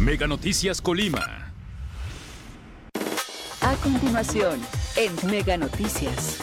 Mega Noticias Colima. A continuación, en Mega Noticias.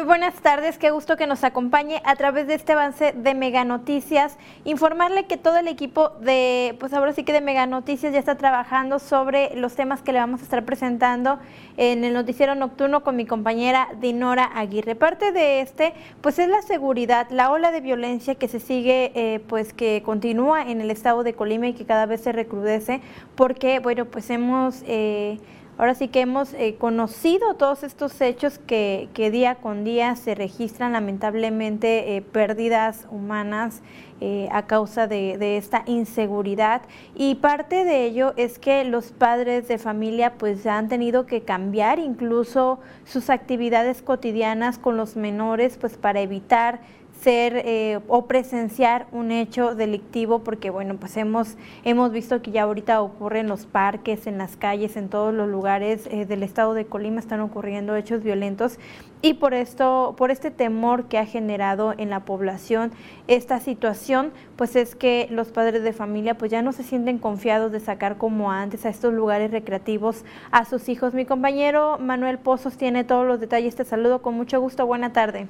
Muy buenas tardes, qué gusto que nos acompañe a través de este avance de Mega Noticias. Informarle que todo el equipo de, pues ahora sí que de Mega Noticias ya está trabajando sobre los temas que le vamos a estar presentando en el noticiero nocturno con mi compañera Dinora Aguirre. Parte de este, pues es la seguridad, la ola de violencia que se sigue, eh, pues que continúa en el estado de Colima y que cada vez se recrudece, porque, bueno, pues hemos... Eh, Ahora sí que hemos eh, conocido todos estos hechos que, día con día se registran lamentablemente eh, pérdidas humanas eh, a causa de, esta inseguridad. Y parte de ello es que los padres de familia pues han tenido que cambiar incluso sus actividades cotidianas con los menores pues para evitar ser eh, o presenciar un hecho delictivo porque bueno pues hemos hemos visto que ya ahorita ocurre en los parques en las calles en todos los lugares eh, del estado de Colima están ocurriendo hechos violentos. Y por esto por este temor que ha generado en la población esta situación pues es que los padres de familia pues ya no se sienten confiados de sacar como antes a estos lugares recreativos a sus hijos. Mi compañero Manuel Pozos tiene todos los detalles. Te saludo con mucho gusto. Buena tarde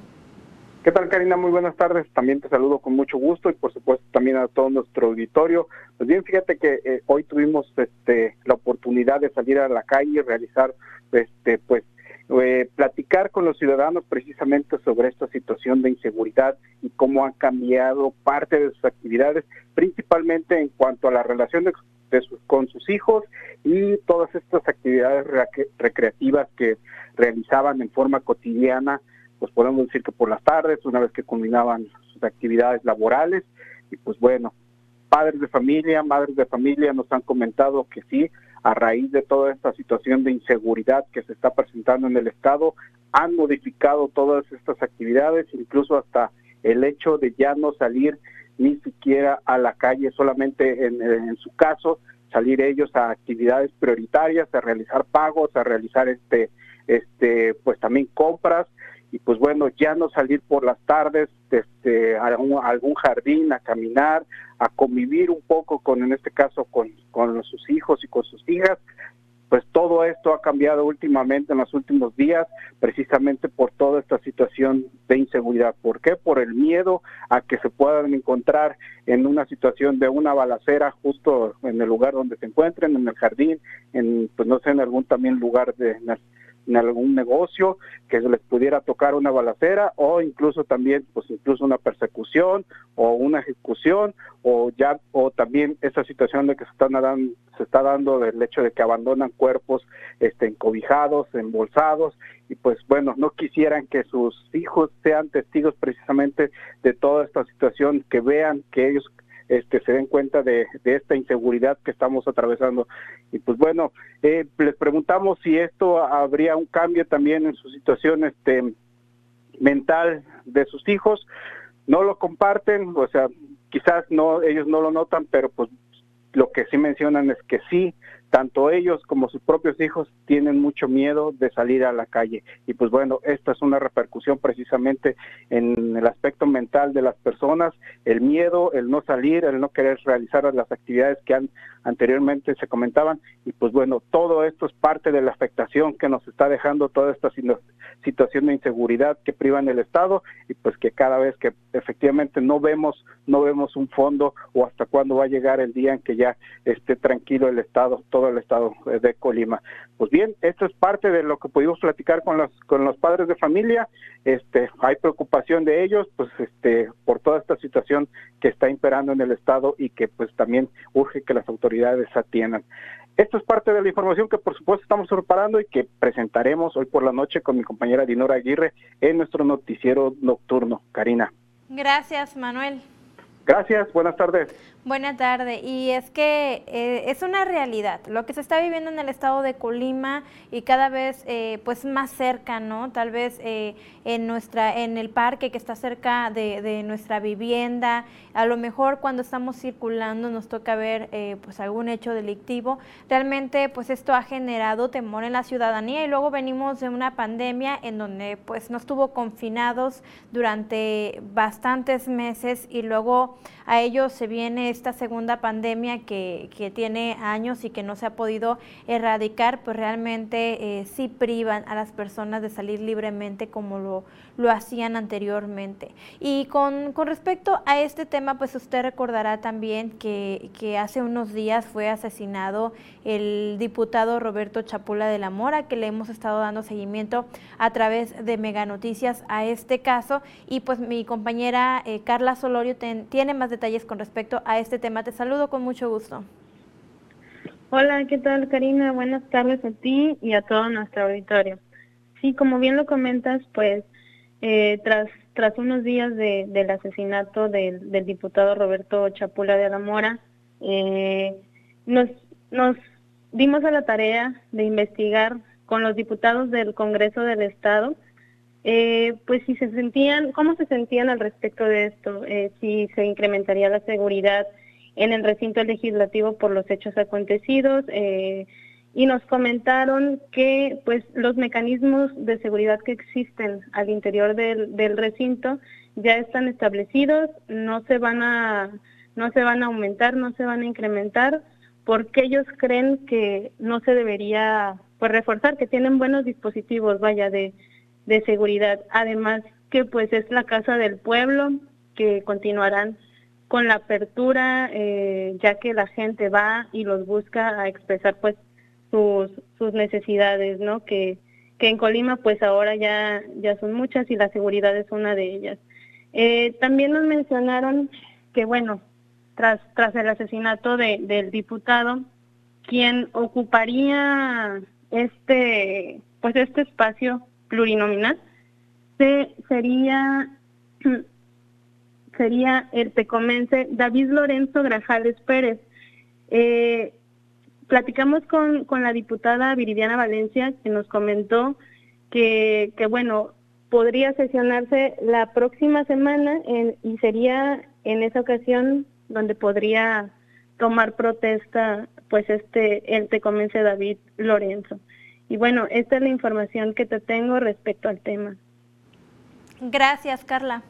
¿Qué tal, Karina? Muy buenas tardes. También te saludo con mucho gusto y, por supuesto, también a todo nuestro auditorio. Pues bien, fíjate que eh, hoy tuvimos este, la oportunidad de salir a la calle y realizar, este, pues, eh, platicar con los ciudadanos precisamente sobre esta situación de inseguridad y cómo han cambiado parte de sus actividades, principalmente en cuanto a la relación con sus hijos y todas estas actividades recreativas que realizaban en forma cotidiana pues podemos decir que por las tardes, una vez que culminaban sus actividades laborales, y pues bueno, padres de familia, madres de familia nos han comentado que sí, a raíz de toda esta situación de inseguridad que se está presentando en el Estado, han modificado todas estas actividades, incluso hasta el hecho de ya no salir ni siquiera a la calle, solamente en, en su caso, salir ellos a actividades prioritarias, a realizar pagos, a realizar este, este, pues también compras, y pues bueno, ya no salir por las tardes este, a, algún jardín a caminar, a convivir un poco con, en este caso, con, con sus hijos y con sus hijas, pues todo esto ha cambiado últimamente en los últimos días, precisamente por toda esta situación de inseguridad. ¿Por qué? Por el miedo a que se puedan encontrar en una situación de una balacera justo en el lugar donde se encuentren, en el jardín, en, pues no sé, en algún también lugar de en algún negocio, que les pudiera tocar una balacera o incluso también, pues incluso una persecución o una ejecución o ya, o también esa situación de que se, están se está dando del hecho de que abandonan cuerpos este, encobijados, embolsados y pues bueno, no quisieran que sus hijos sean testigos precisamente de toda esta situación, que vean que ellos este, se den cuenta de, esta inseguridad que estamos atravesando. Y pues bueno, eh, les preguntamos si esto habría un cambio también en su situación este, mental de sus hijos. No lo comparten, o sea, quizás no ellos no lo notan, pero pues lo que sí mencionan es que sí tanto ellos como sus propios hijos tienen mucho miedo de salir a la calle. Y pues bueno, esta es una repercusión precisamente en el aspecto mental de las personas, el miedo, el no salir, el no querer realizar las actividades que han, anteriormente se comentaban. Y pues bueno, todo esto es parte de la afectación que nos está dejando toda esta situación de inseguridad que priva en el Estado y pues que cada vez que efectivamente no vemos, no vemos un fondo o hasta cuándo va a llegar el día en que ya esté tranquilo el Estado el estado de Colima. Pues bien, esto es parte de lo que pudimos platicar con los con los padres de familia. Este, hay preocupación de ellos, pues este, por toda esta situación que está imperando en el estado y que pues también urge que las autoridades atiendan. Esto es parte de la información que por supuesto estamos preparando y que presentaremos hoy por la noche con mi compañera Dinora Aguirre en nuestro noticiero nocturno. Karina. Gracias, Manuel. Gracias, buenas tardes. Buena tarde. Y es que eh, es una realidad lo que se está viviendo en el estado de Colima y cada vez eh, pues más cerca, ¿no? Tal vez eh, en nuestra en el parque que está cerca de, de, nuestra vivienda. A lo mejor cuando estamos circulando nos toca ver pues algún hecho delictivo. Realmente pues esto ha generado temor en la ciudadanía y luego venimos de una pandemia en donde pues nos tuvo confinados durante bastantes meses y luego a ello se viene esta segunda pandemia que, que, tiene años y que no se ha podido erradicar, pues realmente eh, sí privan a las personas de salir libremente como lo, lo hacían anteriormente. Y con, con, respecto a este tema, pues usted recordará también que, que hace unos días fue asesinado el diputado Roberto Chapula de la Mora, que le hemos estado dando seguimiento a través de Mega Noticias a este caso. Y pues mi compañera eh, Carla Solorio tiene más detalles con respecto a este tema. Te saludo con mucho gusto. Hola, ¿qué tal Karina? Buenas tardes a ti y a todo nuestro auditorio. Sí, como bien lo comentas, pues eh, tras, tras unos días de, del asesinato del, diputado Roberto Chapula de la Mora, eh, nos, nos dimos a la tarea de investigar con los diputados del Congreso del Estado, eh, pues si se sentían, cómo se sentían al respecto de esto, eh, si se incrementaría la seguridad en el recinto legislativo por los hechos acontecidos, y nos comentaron que pues los mecanismos de seguridad que existen al interior del, recinto ya están establecidos, no se van a no se van a aumentar, no se van a incrementar, porque ellos creen que no se debería pues reforzar, que tienen buenos dispositivos, vaya, de, de seguridad. Además que pues es la casa del pueblo, que continuarán con la apertura, eh, ya que la gente va y los busca a expresar pues sus, sus necesidades, ¿no? Que, que en Colima pues ahora ya, ya son muchas y la seguridad es una de ellas. Eh, también nos mencionaron que bueno, tras, tras el asesinato de, del diputado, quien ocuparía este, pues este espacio plurinominal, se, sería, sería el tecomense David Lorenzo Grajales Pérez. Eh, platicamos con, la diputada Viridiana Valencia, que nos comentó que, bueno, podría sesionarse la próxima semana y sería en esa ocasión donde podría tomar protesta pues este el David Lorenzo. Y bueno, esta es la información que te tengo respecto al tema. Gracias, Carla.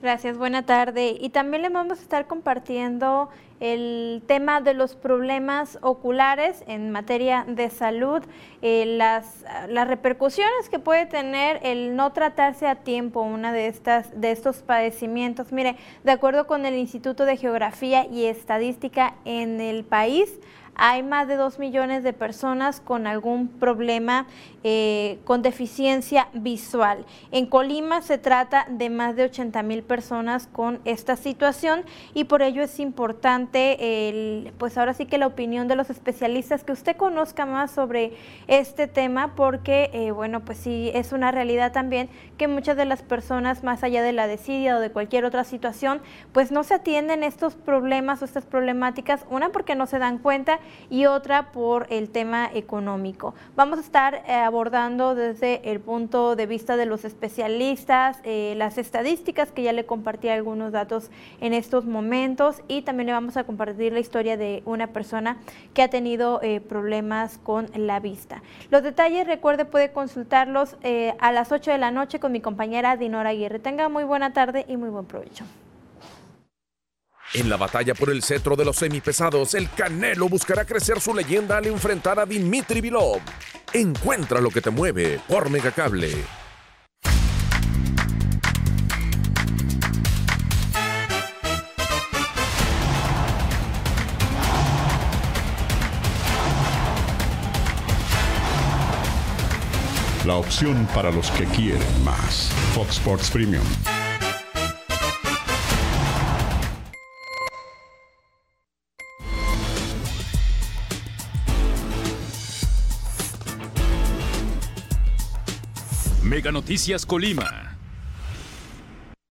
Gracias, buena tarde. Y también le vamos a estar compartiendo el tema de los problemas oculares en materia de salud, eh, las, las repercusiones que puede tener el no tratarse a tiempo una de, estas, de estos padecimientos. Mire, de acuerdo con el Instituto de Geografía y Estadística en el país, hay más de dos millones de personas con algún problema eh, con deficiencia visual. En Colima se trata de más de 80 mil personas con esta situación y por ello es importante, el, pues ahora sí que la opinión de los especialistas, que usted conozca más sobre este tema porque, eh, bueno, pues sí, es una realidad también que muchas de las personas, más allá de la desidia o de cualquier otra situación, pues no se atienden estos problemas o estas problemáticas, una porque no se dan cuenta y otra por el tema económico. Vamos a estar eh, abordando desde el punto de vista de los especialistas, eh, las estadísticas, que ya le compartí algunos datos en estos momentos y también le vamos a compartir la historia de una persona que ha tenido eh, problemas con la vista. Los detalles, recuerde, puede consultarlos a las 8 de la noche con mi compañera Dinora Aguirre. Tenga muy buena tarde y muy buen provecho. En la batalla por el cetro de los semipesados, el Canelo buscará crecer su leyenda al enfrentar a Dimitri Vilov. Encuentra lo que te mueve por Megacable. La opción para los que quieren más. Fox Sports Premium. Noticias Colima.